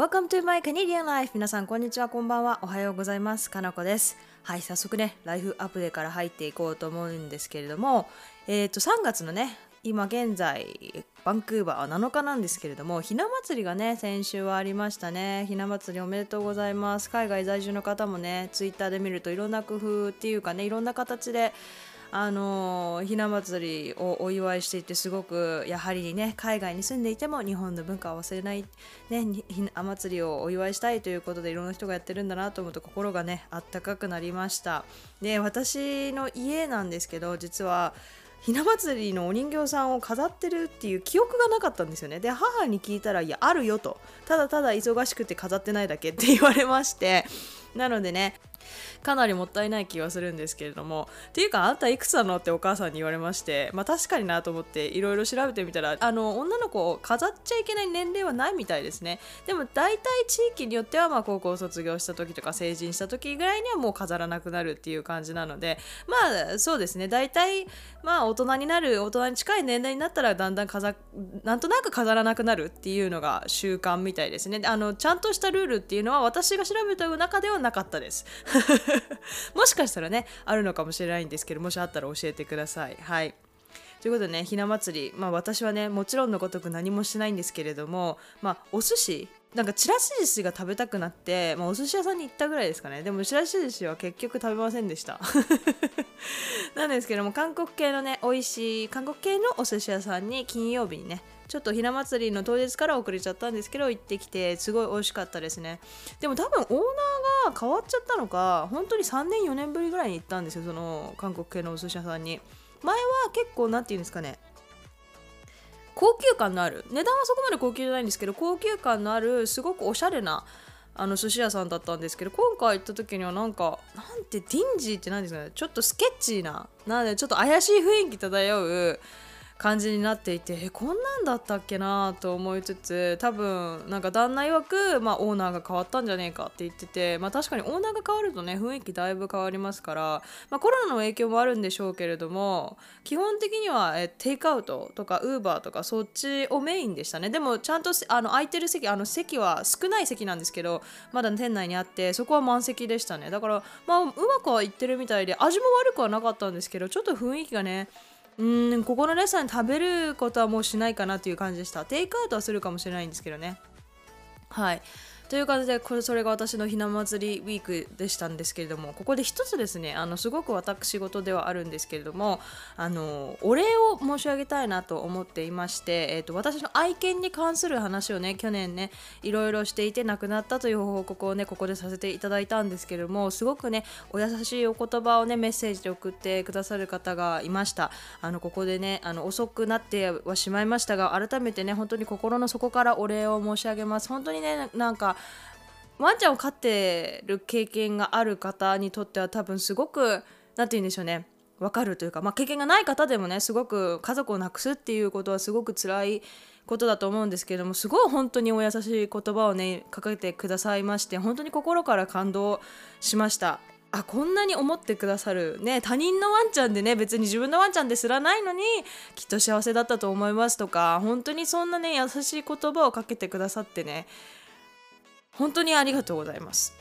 Welcome to my Canadian life. 皆さんこんにちはこんばんは。おはようございます。かなこです。はい早速ねライフアップデーから入っていこうと思うんですけれどもえっ、と3月のね今現在バンクーバーは7日なんですけれどもひな祭りがね先週はありましたね。ひな祭りおめでとうございます。海外在住の方もねツイッターで見るといろんな工夫っていうかねいろんな形であのひな祭りをお祝いしていてすごくやはりね海外に住んでいても日本の文化を忘れない、ね、ひな祭りをお祝いしたいということでいろんな人がやってるんだなと思うと心がねあったかくなりました。で私の家なんですけど実はひな祭りのお人形さんを飾ってるっていう記憶がなかったんですよね。で母に聞いたら「いやあるよ」と。ただただ忙しくて飾ってないだけって言われまして。なのでねかなりもったいない気はするんですけれども。っていうかあんたいくつなの？ってお母さんに言われまして。まあ確かになと思っていろいろ調べてみたらあの女の子を飾っちゃいけない年齢はないみたいですね。でも大体地域によってはまあ高校卒業した時とか成人した時ぐらいにはもう飾らなくなるっていう感じなので。まあそうですね。大体まあ大人になる大人に近い年齢になったらだんだん飾なんとなく飾らなくなるっていうのが習慣みたいですね。あのちゃんとしたルールっていうのは私が調べた中ではなかったです。もしかしたらねあるのかもしれないんですけどもしあったら教えてください。はい。ということでねひな祭り。まあ私はねもちろんのごとく何もしないんですけれどもまあお寿司。なんかちらし寿司が食べたくなって、まあ、お寿司屋さんに行ったぐらいですかね。でもちらし寿司は結局食べませんでした。なんですけども韓国系のね美味しい韓国系のお寿司屋さんに金曜日にねちょっとひな祭りの当日から遅れちゃったんですけど行ってきてすごい美味しかったですね。でも多分オーナーが変わっちゃったのか本当に3年4年ぶりぐらいに行ったんですよその韓国系のお寿司屋さんに。前は結構何て言うんですかね高級感のある値段はそこまで高級じゃないんですけど高級感のあるすごくおしゃれなあの寿司屋さんだったんですけど今回行った時にはなんかなんてディンジーって何ですかねちょっとスケッチーななんでちょっと怪しい雰囲気漂う感じになっていてえこんなんだったっけなと思いつつ多分なんか旦那曰く、まあ、オーナーが変わったんじゃねえかって言ってて、まあ、確かにオーナーが変わるとね雰囲気だいぶ変わりますから、まあ、コロナの影響もあるんでしょうけれども基本的にはえテイクアウトとかウーバーとかそっちをメインでしたね。でもちゃんとあの空いてる席あの席は少ない席なんですけどまだ店内にあってそこは満席でしたね。だからまあうまくはいってるみたいで味も悪くはなかったんですけどちょっと雰囲気がねうんここのレストラン食べることはもうしないかなという感じでした。テイクアウトはするかもしれないんですけどね。はい。という感じでこれそれが私のひな祭りウィークでしたんですけれどもここで一つですねあのすごく私事ではあるんですけれどもあのお礼を申し上げたいなと思っていまして、えーと、私の愛犬に関する話をね去年ねいろいろしていて亡くなったという報告をねここでさせていただいたんですけれどもすごくねお優しいお言葉をねメッセージで送ってくださる方がいました。あのここでねあの遅くなってはしまいましたが改めてね本当に心の底からお礼を申し上げます。本当にねなんかワンちゃんを飼ってる経験がある方にとっては多分すごく何て言うんでしょうね。分かるというか、まあ、経験がない方でもねすごく家族を亡くすっていうことはすごく辛いことだと思うんですけれどもすごい本当にお優しい言葉をねかけてくださいまして本当に心から感動しました。あこんなに思ってくださるね他人のワンちゃんでね別に自分のワンちゃんですらないのにきっと幸せだったと思いますとか本当にそんなね優しい言葉をかけてくださってね本当にありがとうございます。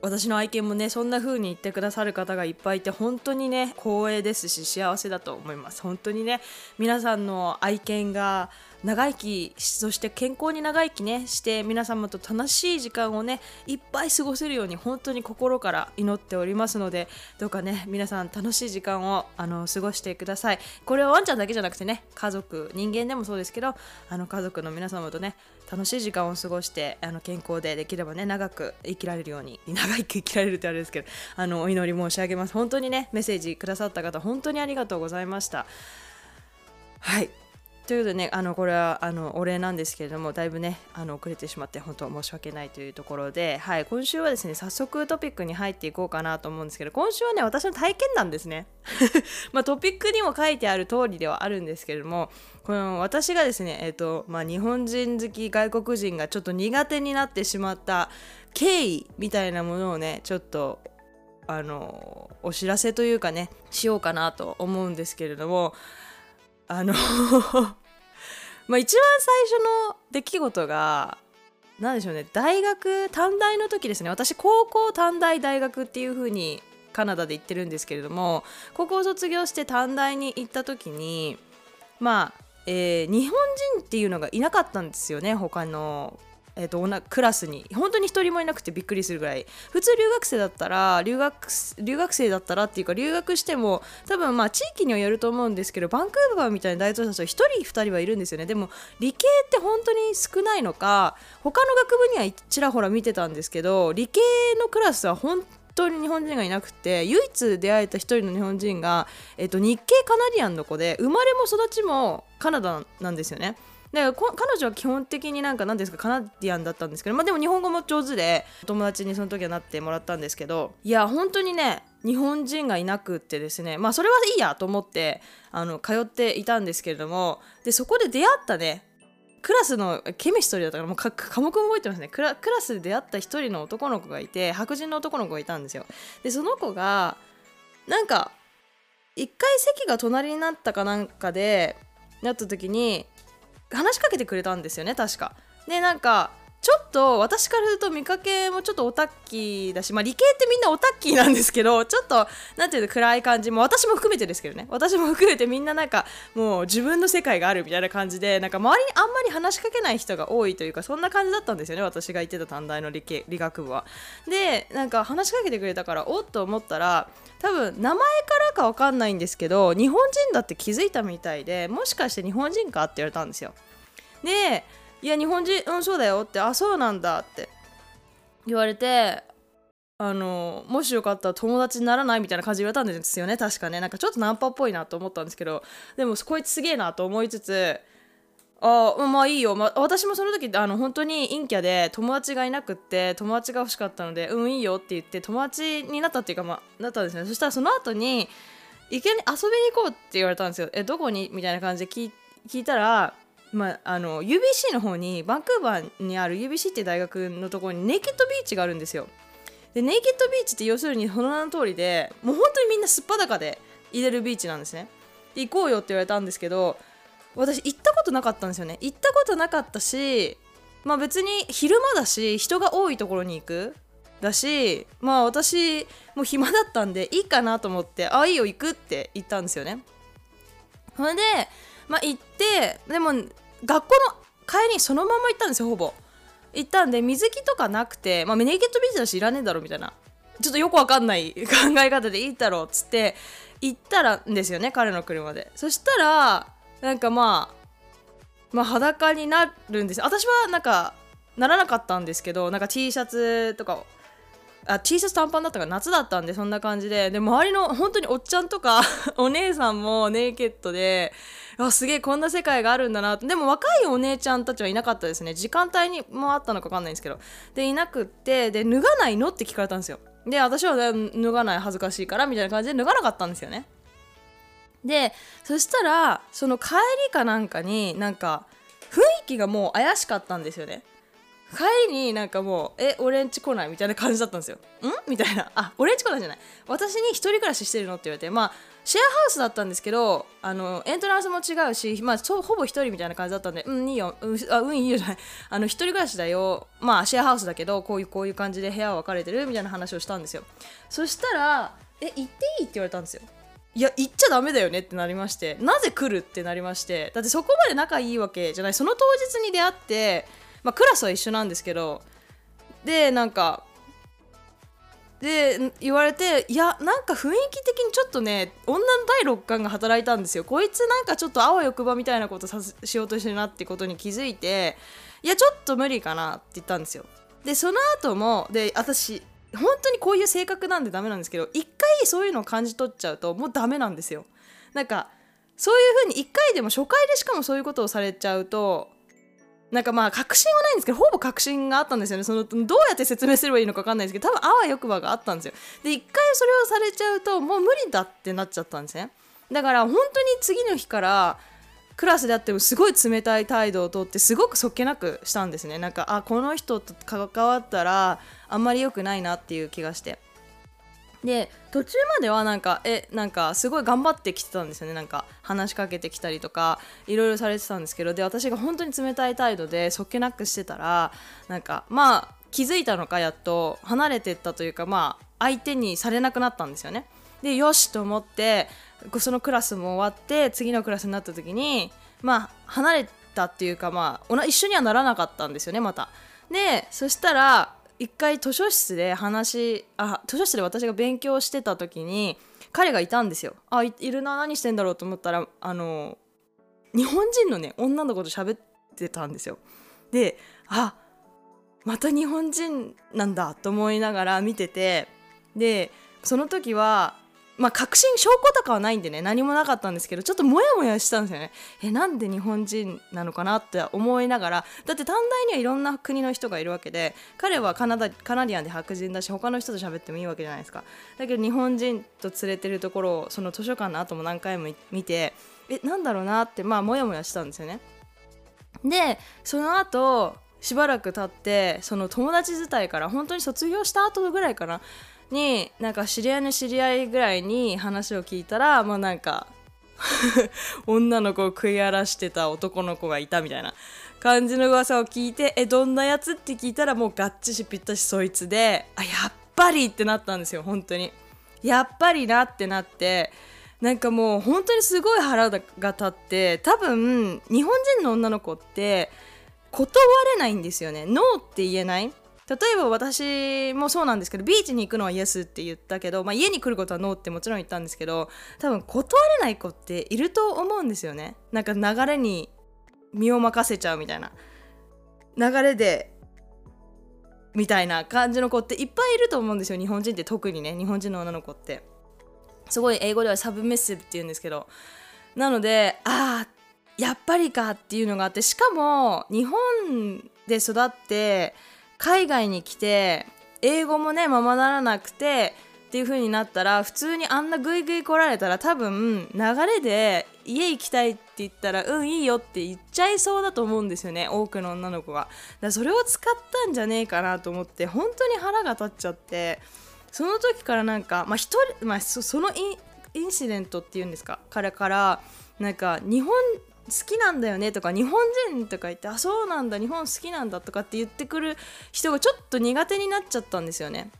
私の愛犬もねそんな風に言ってくださる方がいっぱいいて本当にね光栄ですし幸せだと思います。本当にね皆さんの愛犬が長生きそして健康に長生きねして皆様と楽しい時間をねいっぱい過ごせるように本当に心から祈っておりますのでどうかね皆さん楽しい時間をあの過ごしてください。これはワンちゃんだけじゃなくてね家族人間でもそうですけどあの家族の皆様とね楽しい時間を過ごしてあの健康でできればね長く生きられるように 長生き生きられるってあれですけどあのお祈り申し上げます。本当にねメッセージくださった方本当にありがとうございました。はい。ということでねあのこれはあのお礼なんですけれどもだいぶねあの遅れてしまって本当申し訳ないというところで、はい、今週はですね早速トピックに入っていこうかなと思うんですけど今週はね私の体験談ですね。まあ、トピックにも書いてある通りではあるんですけれどもこの私がですね、えーとまあ、日本人好き外国人がちょっと苦手になってしまった経緯みたいなものをねちょっとあのお知らせというかねしようかなと思うんですけれどもあのまあ一番最初の出来事が何でしょうね大学短大の時ですね。私高校短大大学っていう風にカナダで行ってるんですけれども高校卒業して短大に行った時にまあ、えー、日本人っていうのがいなかったんですよね他のえーと、とクラスに本当に一人もいなくてびっくりするぐらい普通留学生だったら留学留学生だったらっていうか留学しても多分まあ地域にはよると思うんですけどバンクーバーみたいな大統領たちは1人2人はいるんですよねでも理系って本当に少ないのか他の学部にはちらほら見てたんですけど理系のクラスは本当に日本人がいなくて唯一出会えた1人の日本人が、えっと、日系カナディアンの子で生まれも育ちもカナダなんですよね。だから彼女は基本的になんか何ですかカナディアンだったんですけど、まあ、でも日本語も上手で友達にその時はなってもらったんですけどいや本当にね日本人がいなくってですねまあそれはいいやと思ってあの通っていたんですけれどもでそこで出会ったねクラスのケミストリーだったからもう科目も覚えてますね。クラスで出会った一人の男の子がいて白人の男の子がいたんですよ。でその子がなんか一回席が隣になったかなんかでなった時に話しかけてくれたんですよね確か。でなんかちょっと私からすると見かけもちょっとオタッキーだし、まあ、理系ってみんなオタッキーなんですけど ちょっとなんていうの暗い感じも私も含めてですけどね私も含めてみんななんかもう自分の世界があるみたいな感じでなんか周りにあんまり話しかけない人が多いというかそんな感じだったんですよね私が行ってた短大の理系理学部は。でなんか話しかけてくれたからおっと思ったら多分名前からか分かんないんですけど日本人だって気づいたみたいでもしかして日本人かって言われたんですよ。でいや日本人うんそうだよってあそうなんだって。言われてあのもしよかったら友達にならないみたいな感じで言われたんですよね。確かね。なんかちょっとナンパっぽいなと思ったんですけど。でもこいつすげえなと思いつつあまあいいよ、まあ、私もその時あの本当に陰キャで友達がいなくって友達が欲しかったのでうんいいよって言って友達になったっていうかまあなったんですね。そしたらその後にいきなり遊びに行こうって言われたんですよ。えどこに？みたいな感じで聞いたらまあ、あの UBC の方にバンクーバーにある UBC って大学のところにネイケッドビーチがあるんですよ。でネイケッドビーチって要するにその名の通りでもう本当にみんなすっぱだかで入れるビーチなんですね。で行こうよって言われたんですけど私行ったことなかったんですよね。行ったことなかったしまあ別に昼間だし人が多いところに行く。だしまあ私もう暇だったんでいいかなと思ってあいいよ行くって言ったんですよね。それでまあ行ってでも学校の帰りにそのまま行ったんですよほぼ。行ったんで水着とかなくて、まあ、ネイケットビーチだしいらねえだろみたいな。ちょっとよくわかんない 考え方でいいだろうっつって行ったらんですよね彼の車で。そしたらなんかまあまあ裸になるんです私はなんかならなかったんですけどなんか T シャツとかあ T シャツ短パンだったから夏だったんでそんな感じで。で周りの本当におっちゃんとか お姉さんもネイケットであすげえこんな世界があるんだなでも若いお姉ちゃんたちはいなかったですね。時間帯にもあったのか分かんないんですけど。でいなくってで脱がないのって聞かれたんですよ。で私は脱がない恥ずかしいからみたいな感じで脱がなかったんですよね。でそしたらその帰りかなんかになんか雰囲気がもう怪しかったんですよね。帰りになんかもう「え俺んち来ない?」みたいな感じだったんですよ。ん？みたいな「あ俺んち来ないじゃない私に一人暮らししてるの?」って言われてまあシェアハウスだったんですけどあのエントランスも違うし、まあ、ほぼ一人みたいな感じだったんで「うんいいようあうんいいよ」じゃないあの一人暮らしだよまあシェアハウスだけどこういうこういう感じで部屋分かれてるみたいな話をしたんですよそしたら「え行っていい?」って言われたんですよいや行っちゃダメだよねってなりましてなぜ来るってなりましてだってそこまで仲いいわけじゃないその当日に出会ってまあ、クラスは一緒なんですけどでなんかで言われていやなんか雰囲気的にちょっとね女の第六感が働いたんですよ。こいつなんかちょっとあわよくばみたいなことさしようとしてるなってことに気づいていやちょっと無理かなって言ったんですよ。でその後もで私本当にこういう性格なんでダメなんですけど一回そういうのを感じ取っちゃうともうダメなんですよ。なんかそういう風に一回でも初回でしかもそういうことをされちゃうとなんかまあ確信はないんですけどほぼ確信があったんですよね。そのどうやって説明すればいいのか分かんないですけど多分あわよくばがあったんですよ。で一回それをされちゃうともう無理だってなっちゃったんですね。だから本当に次の日からクラスであってもすごい冷たい態度をとってすごくそっけなくしたんですね。なんかあこの人と関わったらあんまり良くないなっていう気がして。で途中まではなんかえなんかすごい頑張ってきてたんですよね。なんか話しかけてきたりとかいろいろされてたんですけどで私が本当に冷たい態度でそっけなくしてたらなんかまあ気づいたのかやっと離れてったというかまあ相手にされなくなったんですよね。でよしと思ってそのクラスも終わって次のクラスになった時にまあ離れたっていうかまあ一緒にはならなかったんですよねまた。でそしたら一回図書室で話あ図書室で私が勉強してた時に彼がいたんですよ。あいるな何してんだろうと思ったらあの日本人のね女の子と喋ってたんですよ。であまた日本人なんだと思いながら見ててでその時はまあ確信証拠とかはないんでね何もなかったんですけどちょっとモヤモヤしたんですよね。えなんで日本人なのかなって思いながら。だって短大にはいろんな国の人がいるわけで彼はカナダカナディアンで白人だし他の人と喋ってもいいわけじゃないですか。だけど日本人と連れてるところをその図書館の後も何回も見てえなんだろうなってまあモヤモヤしたんですよね。でその後しばらく経ってその友達伝いから本当に卒業した後ぐらいかな。になんか知り合いの知り合いぐらいに話を聞いたらまあなんか 女の子を食い荒らしてた男の子がいたみたいな感じの噂を聞いてえどんなやつ？って聞いたらもうガッチしぴったしそいつであやっぱりってなったんですよ本当に。やっぱりなってなってなんかもう本当にすごい腹が立って多分日本人の女の子って断れないんですよね。ノーって言えない。例えば私もそうなんですけどビーチに行くのはイエスって言ったけど、まあ、家に来ることはノーってもちろん言ったんですけど多分断れない子っていると思うんですよね。なんか流れに身を任せちゃうみたいな。流れでみたいな感じの子っていっぱいいると思うんですよ日本人って特にね日本人の女の子って。すごい英語ではサブメッシブって言うんですけど。なのでああやっぱりかっていうのがあってしかも日本で育って海外に来て英語もねままならなくてっていう風になったら普通にあんなグイグイ来られたら多分流れで家行きたいって言ったらうんいいよって言っちゃいそうだと思うんですよね多くの女の子が。だからそれを使ったんじゃねえかなと思って本当に腹が立っちゃってその時からなんかまあ一人、まあ、そのインシデントっていうんですか彼からなんか日本きなんだよねとか日本人とか言ってあそうなんだ日本好きなんだとかって言ってくる人がちょっと苦手になっちゃったんですよね。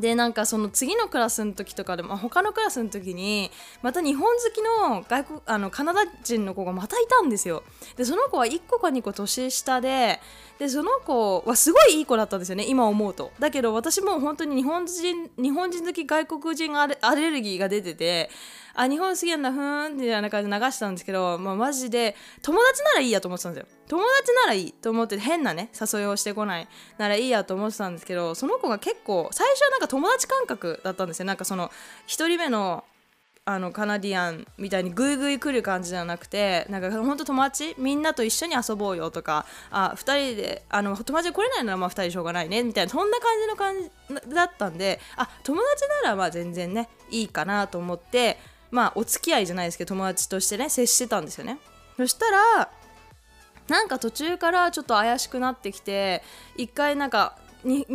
でなんかその次のクラスの時とかでも他のクラスの時にまた日本好きの外国あのカナダ人の子がまたいたんですよでその子は1個か2個年下ででその子はすごいいい子だったんですよね今思うとだけど私も本当に日本人日本人好き外国人アレアレルギーが出ててあ日本好きなんだふーんみたいな感じで流したんですけど、まあ、マジで友達ならいいやと思ってたんですよ。友達ならいいと思って変なね誘いをしてこないならいいやと思ってたんですけどその子が結構最初はなんか友達感覚だったんですよ。なんかその1人目のあのカナディアンみたいにグイグイ来る感じじゃなくてなんか本当友達みんなと一緒に遊ぼうよとかあ2人であの友達来れないならまあ2人しょうがないねみたいなそんな感じの感じだったんであ友達ならまあ全然ねいいかなと思ってまあお付き合いじゃないですけど友達としてね接してたんですよね。そしたらなんか途中からちょっと怪しくなってきて一回なんか日系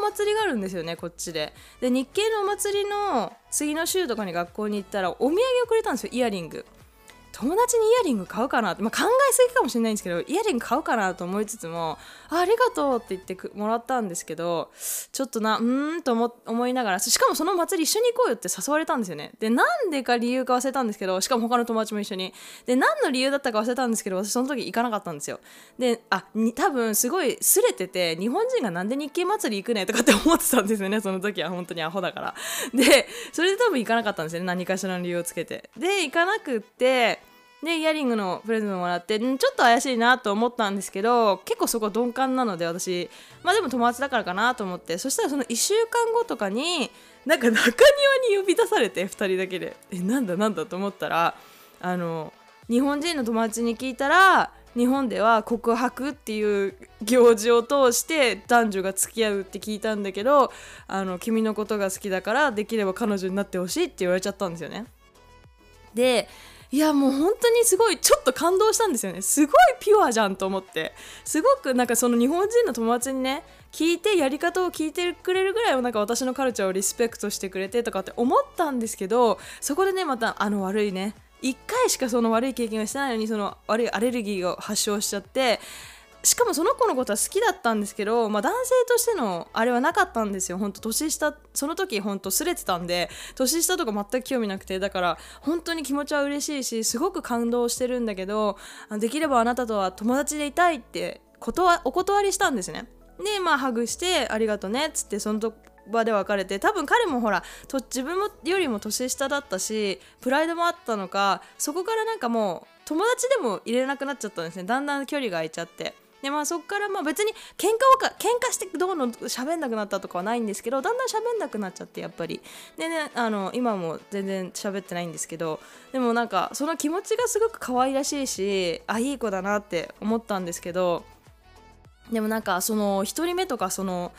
のお祭りがあるんですよねこっちで。で日系のお祭りの次の週とかに学校に行ったらお土産をくれたんですよイヤリング。友達にイヤリング買うかなって、まあ、考えすぎかもしれないんですけどイヤリング買うかなと思いつつもありがとうって言ってもらったんですけどちょっとなうーんと思思いながらしかもその祭り一緒に行こうよって誘われたんですよね。でなんでか理由か忘れたんですけどしかも他の友達も一緒に。で何の理由だったか忘れたんですけど私その時行かなかったんですよ。であに多分すごいすれてて日本人がなんで日系祭り行くねとかって思ってたんですよねその時は本当にアホだから。でそれで多分行かなかったんですよね何かしらの理由をつけて。で行かなくってでイヤリングのプレゼントもらってちょっと怪しいなと思ったんですけど結構そこ鈍感なので私。まあでも友達だからかなと思って。そしたらその1週間後とかになんか中庭に呼び出されて2人だけで。えなんだなんだと思ったらあの日本人の友達に聞いたら日本では告白っていう行事を通して男女が付き合うって聞いたんだけどあの君のことが好きだからできれば彼女になってほしいって言われちゃったんですよね。でいやもう本当にすごいちょっと感動したんですよね。すごいピュアじゃんと思って。すごくなんかその日本人の友達にね聞いてやり方を聞いてくれるぐらいなんか私のカルチャーをリスペクトしてくれてとかって思ったんですけどそこでねまたあの悪いね1回しかその悪い経験をしてないのにその悪いアレルギーを発症しちゃってしかもその子のことは好きだったんですけど、まあ、男性としてのあれはなかったんですよ。本当年下その時本当すれてたんで年下とか全く興味なくてだから本当に気持ちは嬉しいしすごく感動してるんだけどできればあなたとは友達でいたいってことはお断りしたんですね。でまあハグしてありがとうねっつってその場で別れて多分彼もほらと自分もよりも年下だったしプライドもあったのかそこからなんかもう友達でも入れなくなっちゃったんですね。だんだん距離が空いちゃって。でまあそっからまあ別に喧嘩をか喧嘩してどうの喋んなくなったとかはないんですけどだんだん喋んなくなっちゃってやっぱり。でねあの今も全然喋ってないんですけどでもなんかその気持ちがすごく可愛らしいしあいい子だなって思ったんですけどでもなんかその1人目とかその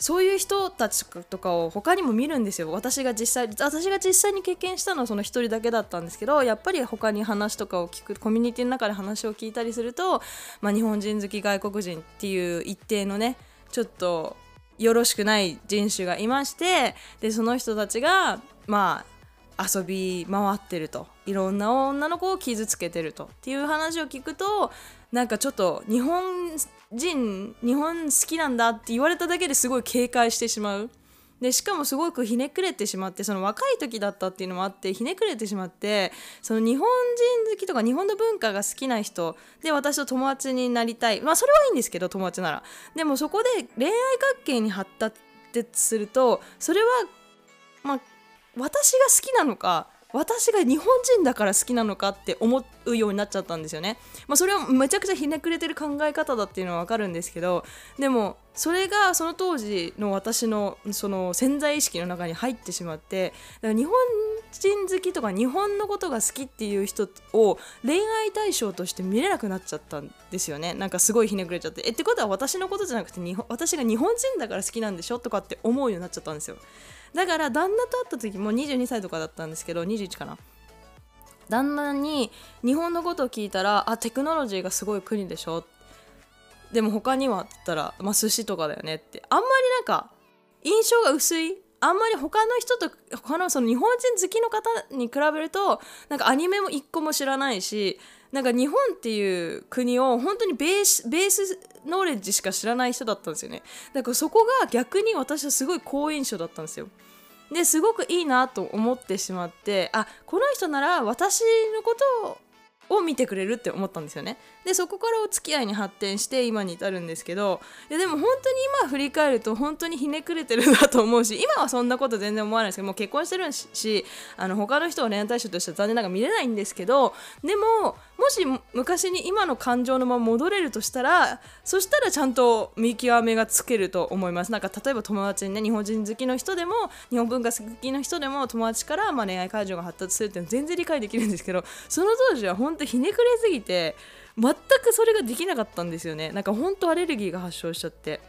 そういう人たちとかを他にも見るんですよ。私が実際私が実際に経験したのはその1人だけだったんですけどやっぱり他に話とかを聞くコミュニティの中で話を聞いたりすると、まあ、日本人好き外国人っていう一定のねちょっとよろしくない人種がいましてでその人たちがまあ遊び回ってると。いろんな女の子を傷つけてるとっていう話を聞くとなんかちょっと日本人日本好きなんだって言われただけですごい警戒してしまう。でしかもすごくひねくれてしまってその若い時だったっていうのもあってひねくれてしまってその日本人好きとか日本の文化が好きな人で私と友達になりたい。まあそれはいいんですけど友達なら。でもそこで恋愛関係に発達するとそれはまあ私が好きなのか私が日本人だから好きなのかって思うようになっちゃったんですよね。まあ、それはめちゃくちゃひねくれてる考え方だっていうのはわかるんですけどでもそれがその当時の私のその潜在意識の中に入ってしまってだから日本人好きとか日本のことが好きっていう人を恋愛対象として見れなくなっちゃったんですよね。なんかすごいひねくれちゃって。えってことは私のことじゃなくて私が日本人だから好きなんでしょ？とかって思うようになっちゃったんですよ。だから旦那と会った時も22歳とかだったんですけど21かな。旦那に日本のことを聞いたらあテクノロジーがすごい国でしょ。でも他にはって言ったら、まあ、寿司とかだよねって。あんまりなんか印象が薄い。あんまり他の人と他のその日本人好きの方に比べるとなんかアニメも一個も知らないしなんか日本っていう国を本当にベースベースノーレッジしか知らない人だったんですよね。だからそこが逆に私はすごい好印象だったんですよ。ですごくいいなと思ってしまってあこの人なら私のことを見てくれるって思ったんですよね。でそこからお付き合いに発展して今に至るんですけどいやでも本当に今振り返ると本当にひねくれてるなと思うし今はそんなこと全然思わないですけどもう結婚してるしあの他の人を恋愛対象としては残念ながら見れないんですけどでももし昔に今の感情のまま戻れるとしたらそしたらちゃんと見極めがつけると思います。なんか例えば友達にね日本人好きの人でも日本文化好きの人でも友達からまあ恋愛感情が発達するっていうのは全然理解できるんですけどその当時は本当ひねくれすぎて全くそれができなかったんですよね。なんか本当アレルギーが発症しちゃって。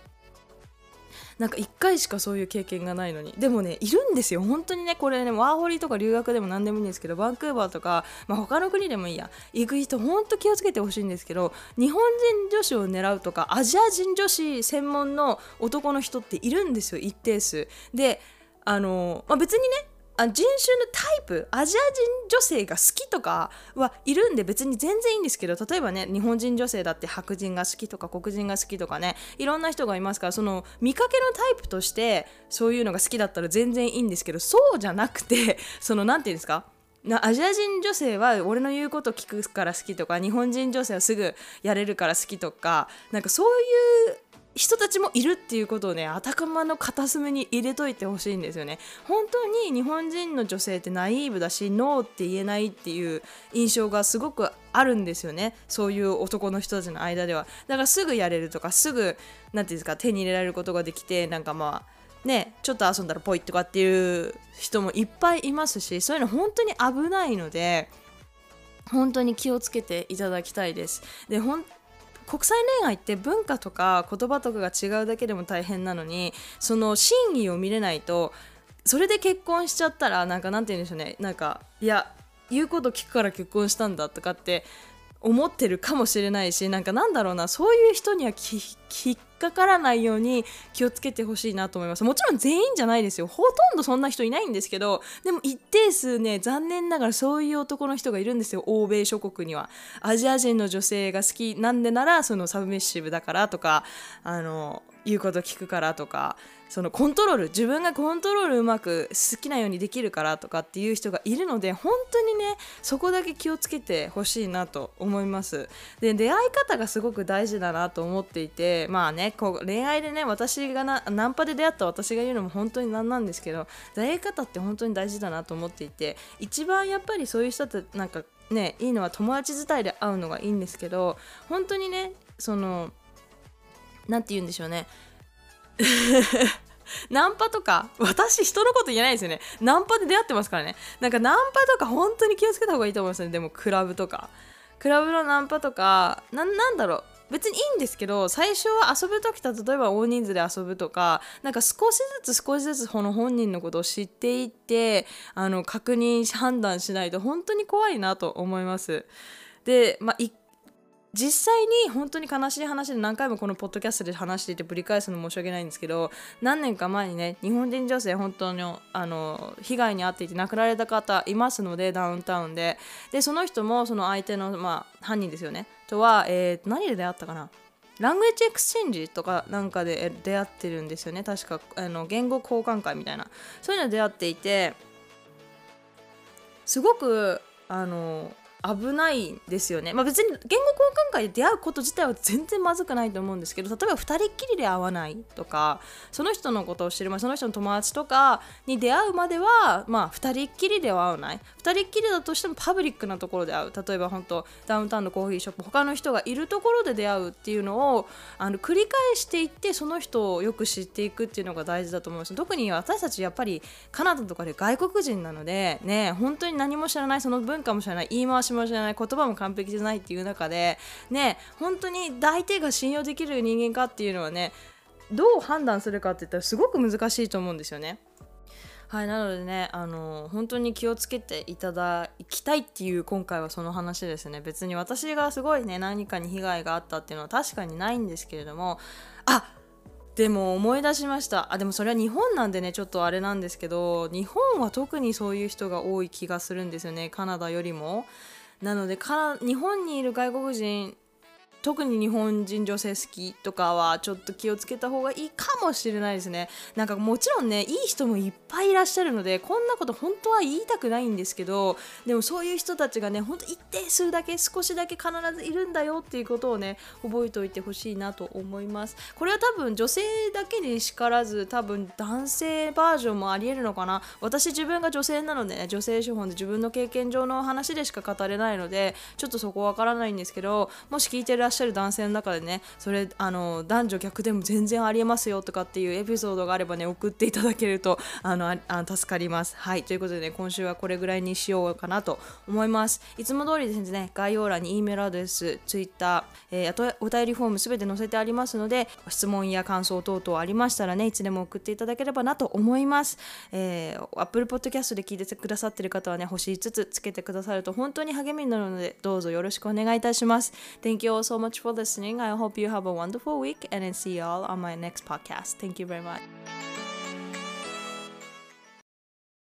なんか1回しかそういう経験がないのに。でもねいるんですよ。本当にねこれねワーホリとか留学でも何でもいいんですけどバンクーバーとか、まあ、他の国でもいいや。行く人本当気をつけてほしいんですけど日本人女子を狙うとかアジア人女子専門の男の人っているんですよ一定数。であの、まあ、別にねあ人種のタイプアジア人女性が好きとかはいるんで別に全然いいんですけど例えばね日本人女性だって白人が好きとか黒人が好きとかねいろんな人がいますからその見かけのタイプとしてそういうのが好きだったら全然いいんですけどそうじゃなくて その何て言うんですか？なアジア人女性は俺の言うこと聞くから好きとか日本人女性はすぐやれるから好きとかなんかそういう人たちもいるっていうことをね頭の片隅に入れといてほしいんですよね。本当に日本人の女性ってナイーブだしノーって言えないっていう印象がすごくあるんですよね。そういう男の人たちの間では。だからすぐやれるとかすぐ何て言うんですか手に入れられることができてなんかまあねちょっと遊んだらポイとかっていう人もいっぱいいますしそういうの本当に危ないので本当に気をつけていただきたいです。で本国際恋愛って文化とか言葉とかが違うだけでも大変なのにその真意を見れないとそれで結婚しちゃったらなんかなんて言うんでしょうね。なんかいや言うこと聞くから結婚したんだとかって思ってるかもしれないしなんかなんだろうな。そういう人にはきっかからないように気をつけてほしいなと思います。もちろん全員じゃないですよ。ほとんどそんな人いないんですけどでも一定数ね残念ながらそういう男の人がいるんですよ。欧米諸国には。アジア人の女性が好きなんでならそのサブメッシブだからとかあの言うこと聞くからとかそのコントロール自分がコントロールうまく好きなようにできるからとかっていう人がいるので本当にねそこだけ気をつけてほしいなと思います。で出会い方がすごく大事だなと思っていてまあねこう恋愛でね私がなナンパで出会った私が言うのも本当になんなんですけど出会い方って本当に大事だなと思っていて一番やっぱりそういう人ってなんかねいいのは友達伝いで会うのがいいんですけど本当にねその何て言うんでしょうね。ナンパとか私人のこと言えないですよね。ナンパで出会ってますからね。なんかナンパとか本当に気をつけた方がいいと思いますね。でもクラブとか。クラブのナンパとかなんだろう。別にいいんですけど最初は遊ぶ時と例えば大人数で遊ぶとかなんか少しずつ少しずつこの本人のことを知っていってあの確認判断しないと本当に怖いなと思います。で、まあ、実際に本当に悲しい話で何回もこのポッドキャストで話していてぶり返すの申し訳ないんですけど何年か前にね日本人女性本当にあの被害に遭っていて亡くなられた方いますのでダウンタウンで。でその人もその相手の、まあ、犯人ですよね。とは、えー、何で出会ったかな？ language exchange とかなんかで出会ってるんですよね。確かあの言語交換会みたいな。そういうの出会っていてすごくあの危ないんですよね、まあ、別に言語交換会で出会うこと自体は全然まずくないと思うんですけど例えば2人っきりで会わないとかその人のことを知る前その人の友達とかに出会うまでは、まあ、2人っきりでは会わない。2人っきりだとしてもパブリックなところで会う。例えば本当ダウンタウンのコーヒーショップ他の人がいるところで出会うっていうのをあの繰り返していってその人をよく知っていくっていうのが大事だと思うんです特に私たちやっぱりカナダとかで外国人なのでね本当に何も知らないその文化も知らない言い回しも知らない言葉も完璧じゃないっていう中でね本当に大抵が信用できる人間かっていうのはねどう判断するかって言ったらすごく難しいと思うんですよね。はいなのでねあの本当に気をつけていただきたいっていう今回はその話ですね。別に私がすごいね何かに被害があったっていうのは確かにないんですけれどもあでも思い出しました。あでもそれは日本なんでねちょっとあれなんですけど日本は特にそういう人が多い気がするんですよね。カナダよりも。なのでから日本にいる外国人特に日本人女性好きとかはちょっと気をつけた方がいいかもしれないですね。なんかもちろんねいい人もいっぱいいらっしゃるのでこんなこと本当は言いたくないんですけどでもそういう人たちがねほんと一定数だけ少しだけ必ずいるんだよっていうことをね覚えておいてほしいなと思います。これは多分女性だけにしからず多分男性バージョンもありえるのかな。私自分が女性なのでね女性資本で自分の経験上の話でしか語れないのでちょっとそこわからないんですけどもし聞いてらっしゃる男性の中でねそれあの男女逆でも全然ありえますよとかっていうエピソードがあればね送っていただけるとあのあ助かります。はい。ということでね今週はこれぐらいにしようかなと思います。いつも通りですね概要欄に E メールアドレス Twitter、えー、お便りフォームすべて載せてありますので質問や感想等々ありましたらねいつでも送っていただければなと思います、えー、Apple Podcast で聞いてくださってる方はね星5つつけてくださると本当に励みになるのでどうぞよろしくお願いいたします。Thank you all so much for listening. I hope you have a wonderful week and then see y'all on my next podcast. Thank you very much.